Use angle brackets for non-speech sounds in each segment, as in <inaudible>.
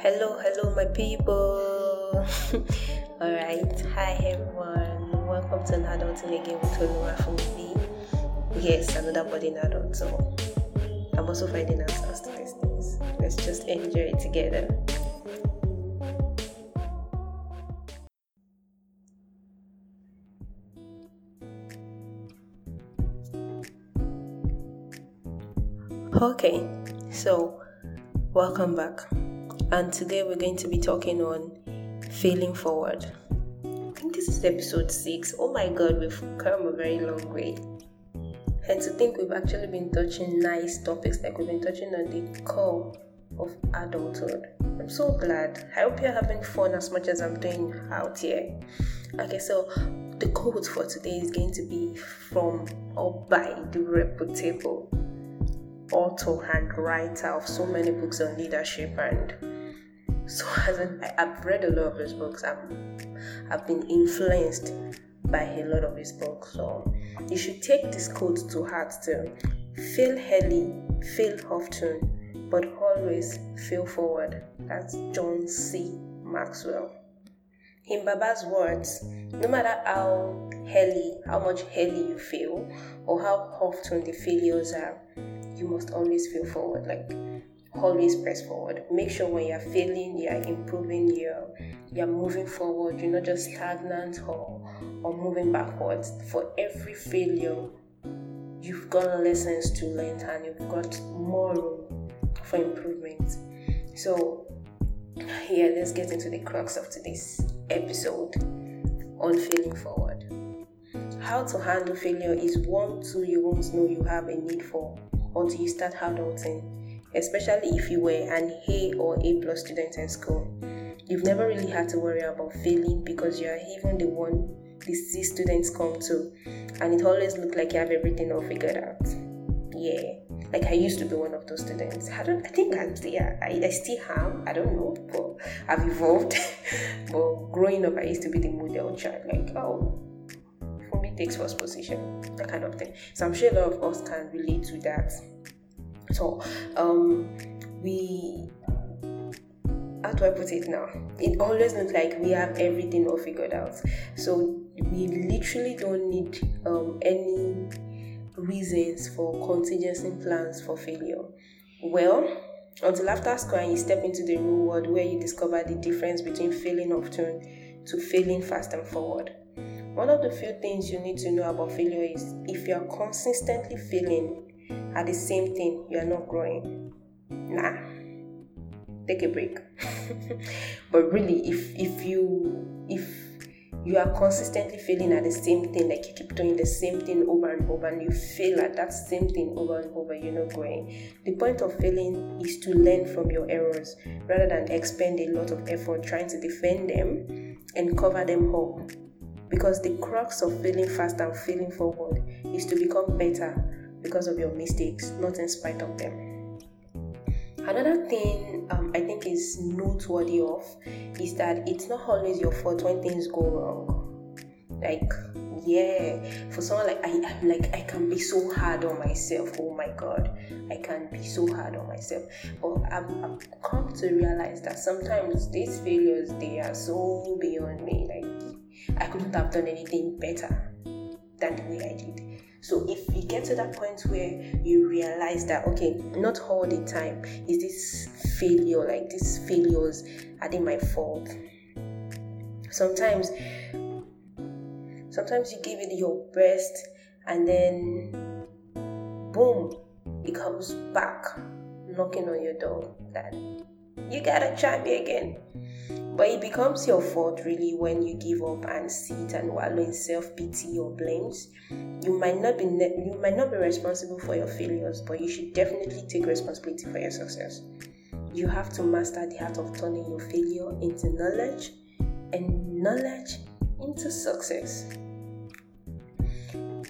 Hello, hello, my people. <laughs> All right, hi everyone. Welcome to an adulting again with Olua me. Yes, another body adult. So I'm also finding answers to these things. Let's just enjoy it together. Okay, so welcome back. And today we're going to be talking on failing forward. I think this is episode 6. Oh my god, we've come a very long way. And to think we've actually been touching nice topics, like we've been touching on the core of adulthood. I'm so glad. I hope you're having fun as much as I'm doing out here. Okay, so the quote for today is going to be from or by the reputable author and writer of so many books on leadership and so an, I've read a lot of his books. i I've been influenced by a lot of his books. So you should take this quote to heart too. Fail early, fail often, but always fail forward. That's John C. Maxwell. In Baba's words, no matter how early, how much early you fail, or how often the failures are, you must always feel forward. Like always press forward. Make sure when you're failing, you're improving, you're you're moving forward, you're not just stagnant or or moving backwards. For every failure, you've got lessons to learn and you've got more room for improvement. So yeah, let's get into the crux of today's episode on failing forward. How to handle failure is one tool you won't know you have a need for until you start adulting, especially if you were an A or A plus student in school. You've never really had to worry about failing because you are even the one the C students come to, and it always looked like you have everything all figured out. Yeah, like I used to be one of those students. I don't. I think I'm still. I, I still am. I don't know, but I've evolved. <laughs> but growing up, I used to be the model child. Like, oh, takes first position, that kind of thing. So I'm sure a lot of us can relate to that. So um, we how do I put it now? It always looks like we have everything all figured out. So we literally don't need um, any reasons for contingency plans for failure. Well, until after school and you step into the real world where you discover the difference between failing often to failing fast and forward. One of the few things you need to know about failure is if you are consistently failing at the same thing, you are not growing. Nah. Take a break. <laughs> but really if if you if you are consistently failing at the same thing, like you keep doing the same thing over and over, and you fail at that same thing over and over, you're not growing. The point of failing is to learn from your errors rather than expend a lot of effort trying to defend them and cover them up because the crux of feeling fast and feeling forward is to become better because of your mistakes, not in spite of them. Another thing um, I think is noteworthy of is that it's not always your fault when things go wrong. Like, yeah, for someone like I, I'm like I can be so hard on myself. Oh my god, I can be so hard on myself. But I've, I've come to realize that sometimes these failures they are so beyond me. Like I couldn't have done anything better than the way I did. So if you get to that point where you realize that okay, not all the time is this failure, like these failures are they my fault. Sometimes sometimes you give it your best and then boom, it comes back knocking on your door that you gotta try me again. But it becomes your fault really when you give up and sit and wallow in self pity or blames. You might not be ne- you might not be responsible for your failures, but you should definitely take responsibility for your success. You have to master the art of turning your failure into knowledge and knowledge into success.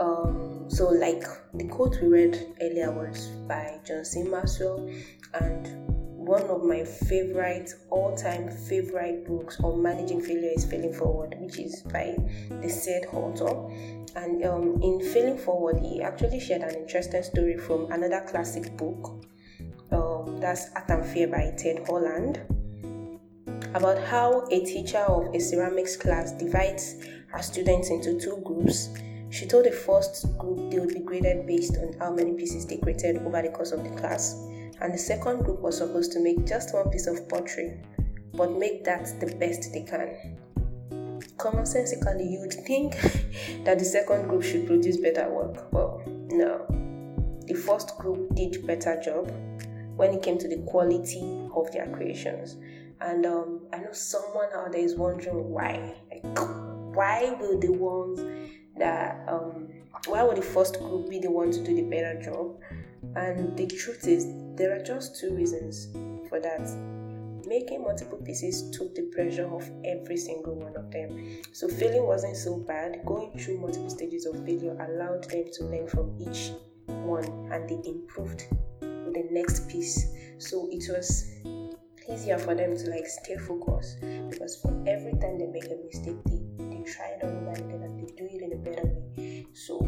Um, so, like the quote we read earlier was by John C. Maxwell, and one of my favorite all-time favorite books on managing failure is Failing Forward, which is by the said author. And um, in Failing Forward, he actually shared an interesting story from another classic book. Um, that's Art and Fear by Ted Orland. About how a teacher of a ceramics class divides her students into two groups. She told the first group they would be graded based on how many pieces they created over the course of the class and the second group was supposed to make just one piece of pottery, but make that the best they can. Commonsensically, you'd think <laughs> that the second group should produce better work. Well, no. The first group did better job when it came to the quality of their creations. And um, I know someone out there is wondering why. Like, <laughs> why will the ones that um, why would the first group be the one to do the better job? And the truth is, there are just two reasons for that. Making multiple pieces took the pressure off every single one of them. So, failing wasn't so bad. Going through multiple stages of failure allowed them to learn from each one and they improved with the next piece. So, it was easier for them to like stay focused because for every time they make a mistake, they, they try it over again and they do it in a better way. So,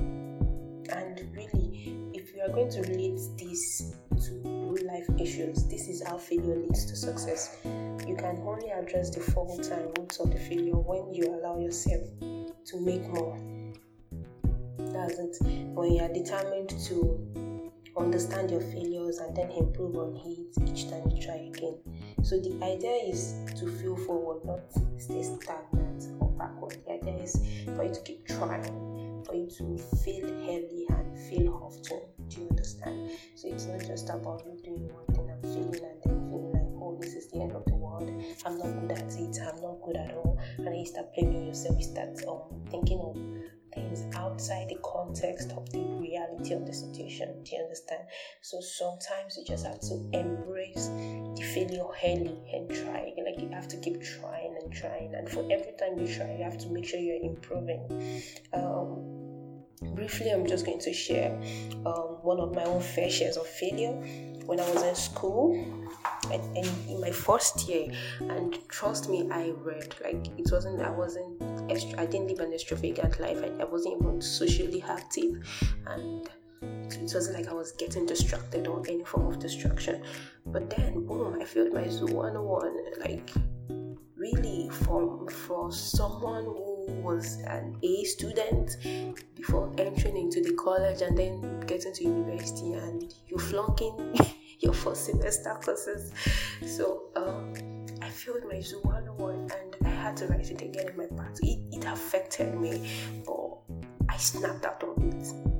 are going to relate this to real life issues, this is how failure leads to success. You can only address the fault and roots of the failure when you allow yourself to make more. That's it. When you are determined to understand your failures and then improve on it each time you try again. So the idea is to feel forward, not stay stagnant or backward. The idea is for you to keep trying, for you to feel healthy and feel often. Do you understand? So it's not just about you doing one thing and feeling and then feeling like, oh, this is the end of the world. I'm not good at it. I'm not good at all. And then you start blaming yourself. You start um, thinking of things outside the context of the reality of the situation. Do you understand? So sometimes you just have to embrace the failure early and try. Like you have to keep trying and trying, and for every time you try, you have to make sure you're improving. Um, briefly i'm just going to share um, one of my own fair shares of failure when i was in school and, and, in my first year and trust me i read like it wasn't i wasn't i didn't live an extravagant life I, I wasn't even socially active and it wasn't like I was getting distracted or any form of distraction. But then, boom, I felt my Zoo 101. Like, really, from for someone who was an A student before entering into the college and then getting to university and you're flunking <laughs> your first semester courses. So, um, I failed my Zoo 101 and I had to write it again in my part. It, it affected me, but I snapped out of it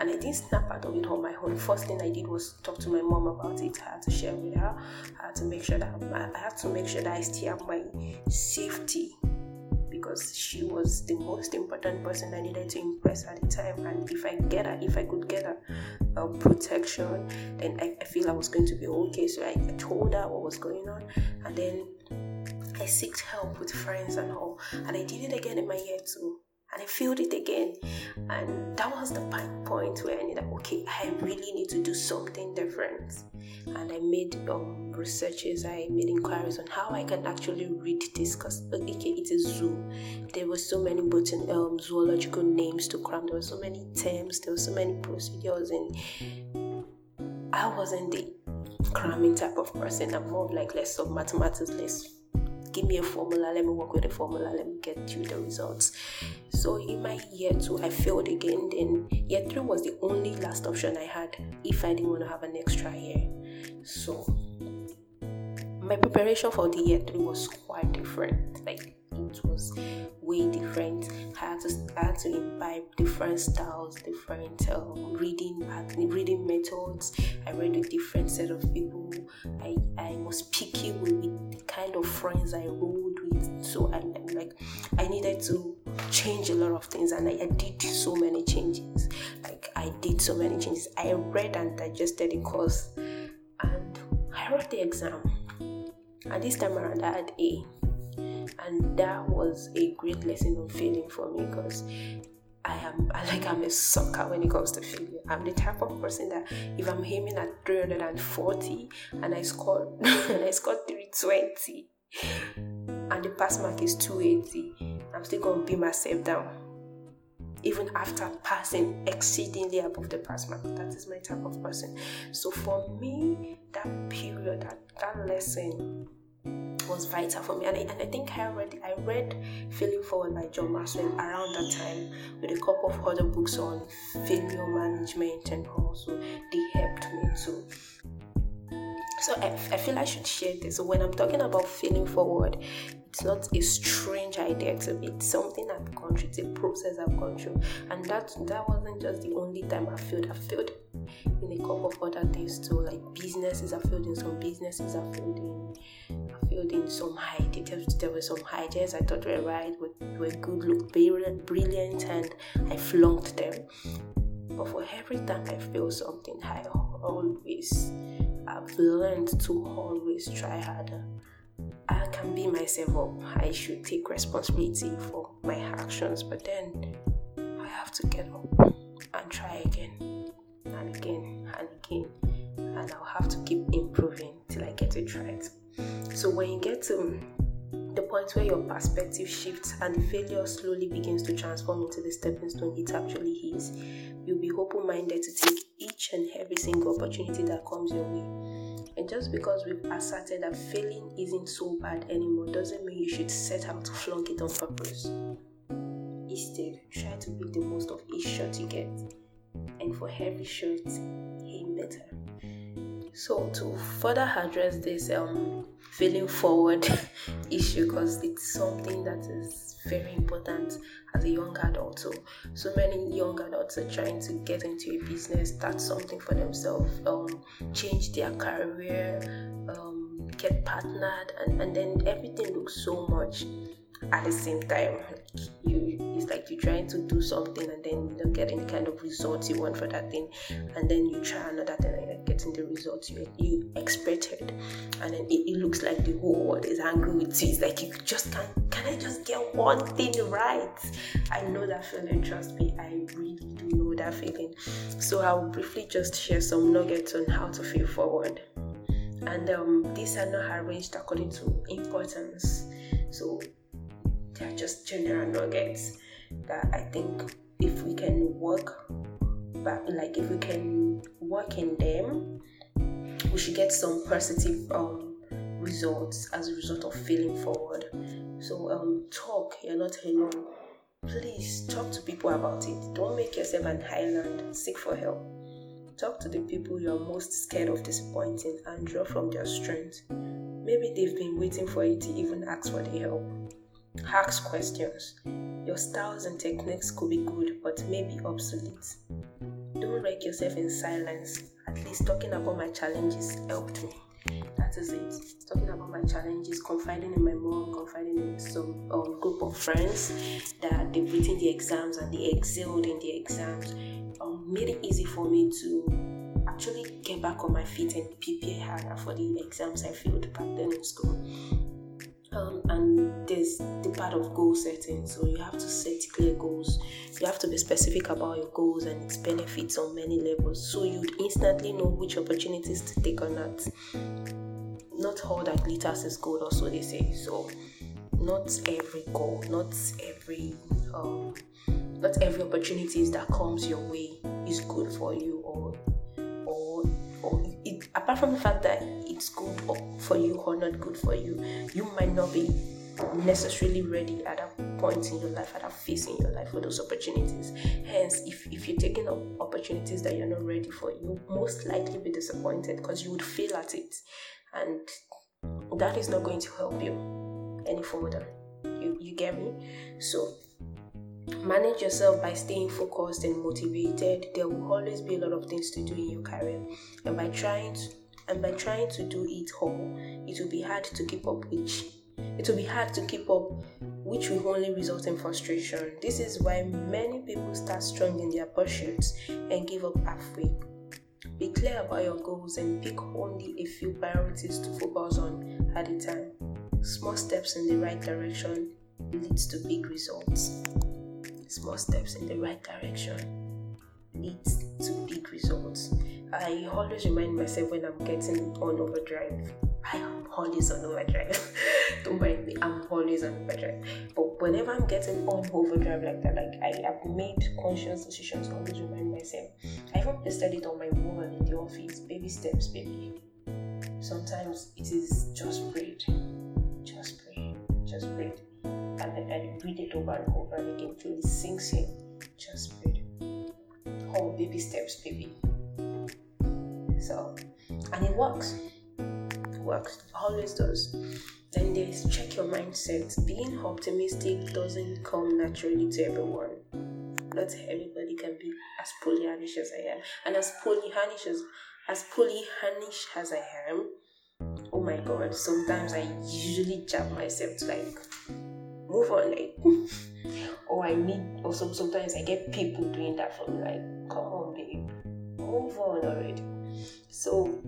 and I didn't snap out of it on my own. First thing I did was talk to my mom about it. I had to share with her. I had to make sure that I had to make sure that I still have my safety because she was the most important person I needed to impress at the time. And if I get her, if I could get her um, protection, then I, I, feel I was going to be okay. So I, I told her what was going on, and then I sought help with friends and all. And I did it again in my year too and I failed it again. And that was the point where I knew that okay, I really need to do something different. And I made um, researches, I made inquiries on how I can actually read this because okay, it is a zoo. There were so many botan- um, zoological names to cram, there were so many terms, there were so many procedures, and I wasn't the cramming type of person. I'm more like less of mathematics, less give me a formula, let me work with the formula, let me get you the results. So in my year two, I failed again. Then year three was the only last option I had if I didn't want to have an extra year. So my preparation for the year three was quite different. Like it was way different. I had to I had to imbibe different styles, different um, reading reading methods. I read with different set of people. I I was picky with the kind of friends I rode with. So I, I like I needed to change a lot of things, and I, I did so many changes. Like I did so many changes. I read and digested the course, and I wrote the exam. And this time around, I had A and that was a great lesson on failing for me because I am like I'm a sucker when it comes to failure. I'm the type of person that if I'm aiming at 340 and I score <laughs> and I score 320 and the pass mark is 280, I'm still gonna beat myself down. Even after passing exceedingly above the pass mark. That is my type of person. So for me, that period, that, that lesson was vital for me. And I, and I think I read I read Failing Forward by John Maxwell around that time with a couple of other books on failure management and also they helped me too. So I, I feel I should share this. So when I'm talking about feeling forward, it's not a strange idea to me. It's something I've gone through, it's a process I've gone through. And that that wasn't just the only time I failed. I failed in a couple of other things too, like businesses. I failed in some businesses, I failed in in some high details. There were some ideas I thought were right, were, were good, looked brilliant, and I flunked them. But for every time I feel something, I always, I've learned to always try harder. I can be myself up. I should take responsibility for my actions, but then I have to get up and try again and again and again. And I'll have to keep improving till I get it right. So when you get to the point where your perspective shifts and the failure slowly begins to transform into the stepping stone it actually is, you'll be open minded to take each and every single opportunity that comes your way. And just because we've asserted that failing isn't so bad anymore doesn't mean you should set out to flunk it on purpose. Instead, try to make the most of each shot you get. And for every shot, aim better. So to further address this um failing forward <laughs> issue because it's something that is very important as a young adult. So so many young adults are trying to get into a business, start something for themselves, um, change their career, um, get partnered, and, and then everything looks so much at the same time. You it's like you're trying to do something and then you don't get any kind of results you want for that thing, and then you try another thing and you're getting the results you you expected, and then it, it looks like the whole world is angry with you. It's like you just can't can I just get one thing right? I know that feeling, trust me, I really do know that feeling. So I'll briefly just share some nuggets on how to feel forward. And um, these are not arranged according to importance. So they're just general nuggets that I think if we can work but like if we can work in them we should get some positive um, results as a result of feeling forward. So um talk you're not alone. Please talk to people about it. Don't make yourself an island. Seek for help. Talk to the people you're most scared of disappointing and draw from their strength. Maybe they've been waiting for you to even ask for the help Ask questions. Your styles and techniques could be good, but maybe obsolete. Don't wreck yourself in silence. At least talking about my challenges helped me. That is it. Talking about my challenges, confiding in my mom, confiding in some um, group of friends that they've written the exams and they excelled in the exams, um, made it easy for me to actually get back on my feet and prepare harder for the exams I failed back then in school um, and there's the part of goal setting. So you have to set clear goals. You have to be specific about your goals and its benefits on many levels, so you'd instantly know which opportunities to take on that. Not all that glitters is gold, also they say. So not every goal, not every um, not every opportunities that comes your way is good for you or or or it, apart from the fact that it's good for you or not good for you, you might not be necessarily ready at that point in your life, at that phase in your life for those opportunities. Hence, if, if you're taking up opportunities that you're not ready for, you most likely be disappointed because you would fail at it. And that is not going to help you any further. You, you get me? So manage yourself by staying focused and motivated there will always be a lot of things to do in your career and by trying to and by trying to do it all it will be hard to keep up which it will be hard to keep up which will only result in frustration. This is why many people start strong in their pursuits and give up halfway. Be clear about your goals and pick only a few priorities to focus on at a time. Small steps in the right direction leads to big results. Small steps in the right direction leads to big results. I always remind myself when I'm getting on overdrive. I am always on overdrive. <laughs> Don't mind me, I'm always on overdrive. But whenever I'm getting on overdrive like that, like I have made conscious decisions, always remind myself. I even posted it on my wall in the office. Baby steps, baby. Sometimes it is just breathe, just breathe, just breathe, and then I read it over and over again till it sinks in. Just breathe. Oh, baby steps, baby. So, and it works. It works. It always does. Then there's check your mindset. Being optimistic doesn't come naturally to everyone. Not everybody can be as pollyannish as I am. And as pollyannish as as pollyannish as I am, oh my god, sometimes I usually jab myself to like move on like <laughs> or I need or some, sometimes I get people doing that for me like come on babe move on already so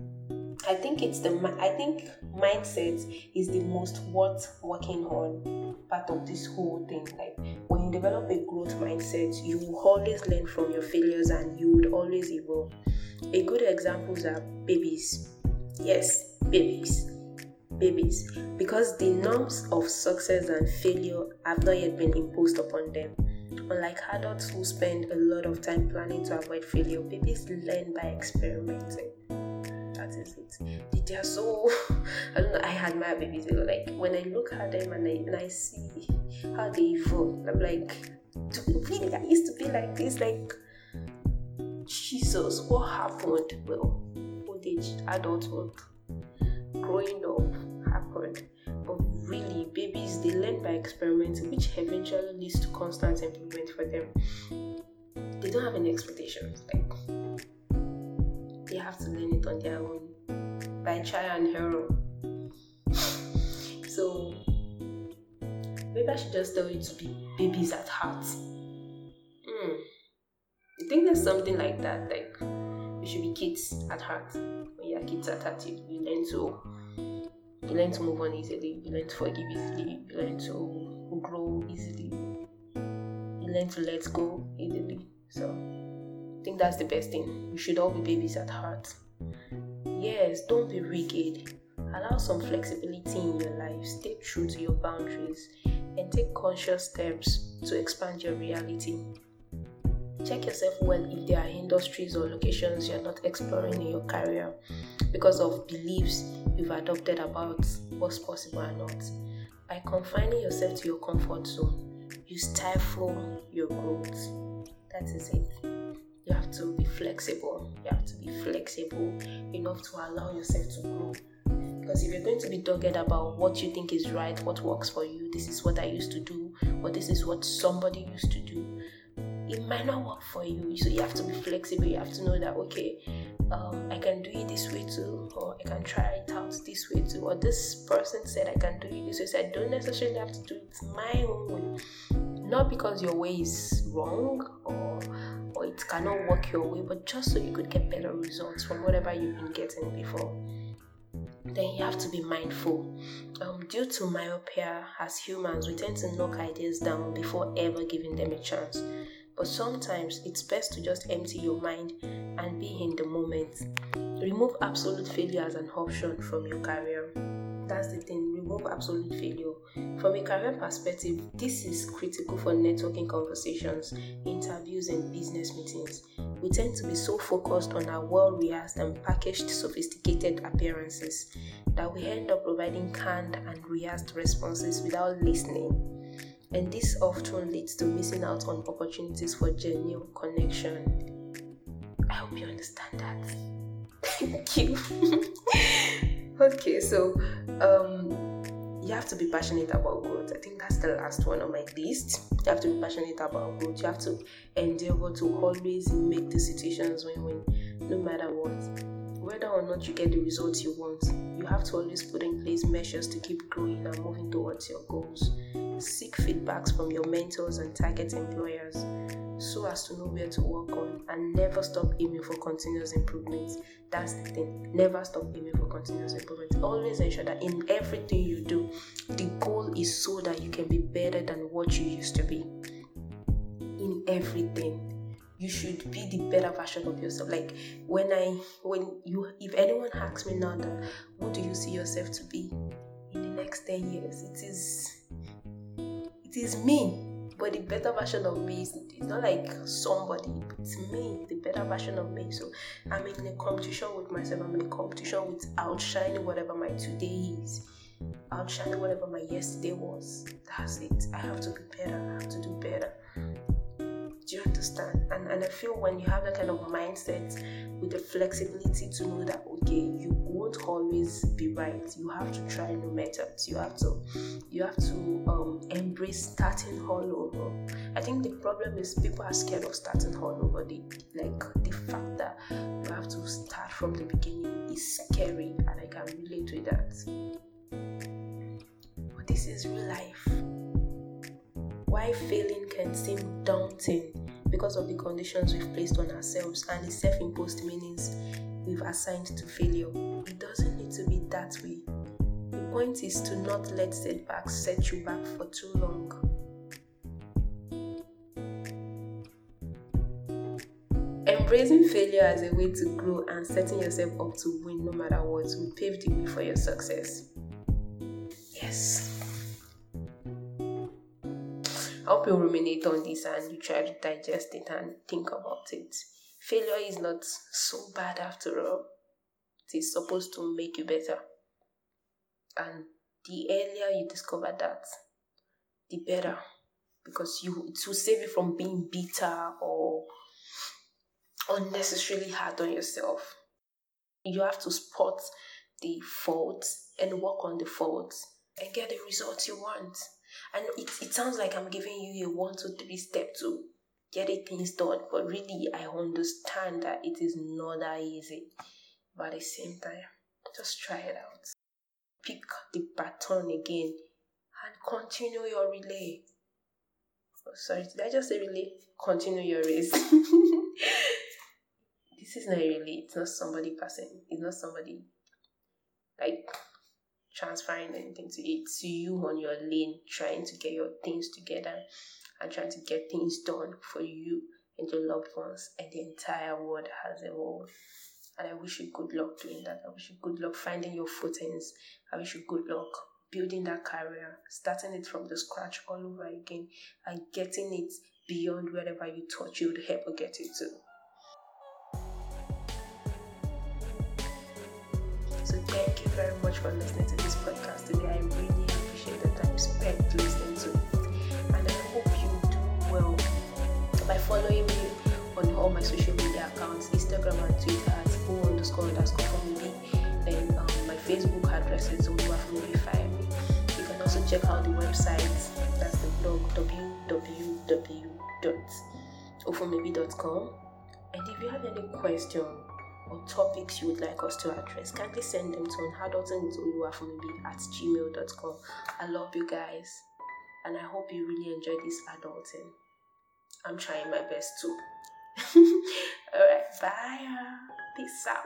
I think it's the I think mindset is the most worth working on part of this whole thing. Like when you develop a growth mindset, you will always learn from your failures and you would always evolve. A good examples are babies. Yes, babies. Babies. Because the norms of success and failure have not yet been imposed upon them. Unlike adults who spend a lot of time planning to avoid failure, babies learn by experimenting that is it. They are so <laughs> I don't know, I admire babies. Like when I look at them and I and I see how they evolve, I'm like really I used to be like this, like Jesus, what happened? Well, old age, adulthood, growing up babies they learn by experimenting, which eventually leads to constant improvement for them. They don't have any expectations. Like they have to learn it on their own by trial and error. So maybe I should just tell you to be babies at heart. Hmm. I think there's something like that. Like you should be kids at heart. When you're kids at heart, you, you learn to you learn to move on easily. You learn to forgive easily. You learn to grow easily. You learn to let go easily. So I think that's the best thing. We should all be babies at heart. Yes, don't be rigid. Allow some flexibility in your life. Stay true to your boundaries and take conscious steps to expand your reality. Check yourself well if there are industries or locations you're not exploring in your career because of beliefs you've adopted about what's possible and not. By confining yourself to your comfort zone, you stifle your growth. That is it you have to be flexible. You have to be flexible enough to allow yourself to grow. Because if you're going to be dogged about what you think is right, what works for you, this is what I used to do, or this is what somebody used to do, it might not work for you. So you have to be flexible. You have to know that, okay, um, I can do it this way too, or I can try it out this way too, or this person said I can do it this way. So I don't necessarily have to do it my own way. Not because your way is wrong or or it cannot work your way, but just so you could get better results from whatever you've been getting before. Then you have to be mindful. Um, due to myopia, as humans, we tend to knock ideas down before ever giving them a chance. But sometimes it's best to just empty your mind and be in the moment. Remove absolute failure as an option from your career. That's the thing remove absolute failure. From a career perspective this is critical for networking conversations interviews and business meetings. We tend to be so focused on our well rehearsed and packaged sophisticated appearances that we end up providing canned and rehearsed responses without listening and this often leads to missing out on opportunities for genuine connection i hope you understand that <laughs> thank you <laughs> okay, so um, you have to be passionate about growth. I think that's the last one on my list. You have to be passionate about growth. You have to endeavor to always make the situations win-win, no matter what. Whether or not you get the results you want, you have to always put in place measures to keep growing and moving towards your goals. Seek feedbacks from your mentors and target employers so as to know where to work on and never stop aiming for continuous improvement. That's the thing. Never stop aiming for continuous improvement. Always ensure that in everything you do, the goal is so that you can be better than what you used to be. In everything. You should be the better version of yourself. Like when I when you if anyone asks me now that what do you see yourself to be in the next 10 years, it is it is me. But the better version of me is it's not like somebody, it's me, the better version of me. So I'm in a competition with myself, I'm in a competition with outshining whatever my today is outshining whatever my yesterday was. That's it. I have to be better. I have to do better. Do you understand? And and I feel when you have that kind of mindset with the flexibility to know that okay, you won't always be right. You have to try new methods. You have to you have to um, embrace starting all over. I think the problem is people are scared of starting all over. The like the fact that you have to start from the beginning is scary, and I can relate to that. But this is real life. Why failing can seem daunting because of the conditions we've placed on ourselves and the self imposed meanings we've assigned to failure. It doesn't need to be that way. The point is to not let setbacks set you back for too long. Embracing failure as a way to grow and setting yourself up to win no matter what will pave the way for your success. Yes. I hope you ruminate on this and you try to digest it and think about it. Failure is not so bad after all. It is supposed to make you better. And the earlier you discover that, the better. Because you it will save you from being bitter or unnecessarily hard on yourself. You have to spot the faults and work on the faults and get the results you want. And it, it sounds like I'm giving you a one, two, three step to get it things done, but really I understand that it is not that easy. But at the same time, just try it out. Pick the baton again and continue your relay. Oh, sorry, did I just say relay? Continue your race. <laughs> this is not a relay, it's not somebody passing, it's not somebody like transferring anything to it to you on your lane, trying to get your things together and trying to get things done for you and your loved ones and the entire world as a whole. And I wish you good luck doing that. I wish you good luck finding your footings. I wish you good luck building that career, starting it from the scratch all over again, and getting it beyond wherever you thought you would ever get it to. Thank you very much for listening to this podcast today. I really appreciate the time spent listening to it. And I hope you do well by following me on all my social media accounts, Instagram and Twitter at o underscore underscore family. Then um, my Facebook address is Oluwa Family Fire Me. You can also check out the website, that's the blog www.ofomebi.com. And if you have any question or topics you would like us to address, kindly send them to unadultingwitholuwafumibi at gmail.com. I love you guys and I hope you really enjoy this adulting. I'm trying my best too. <laughs> Alright, bye. Peace out.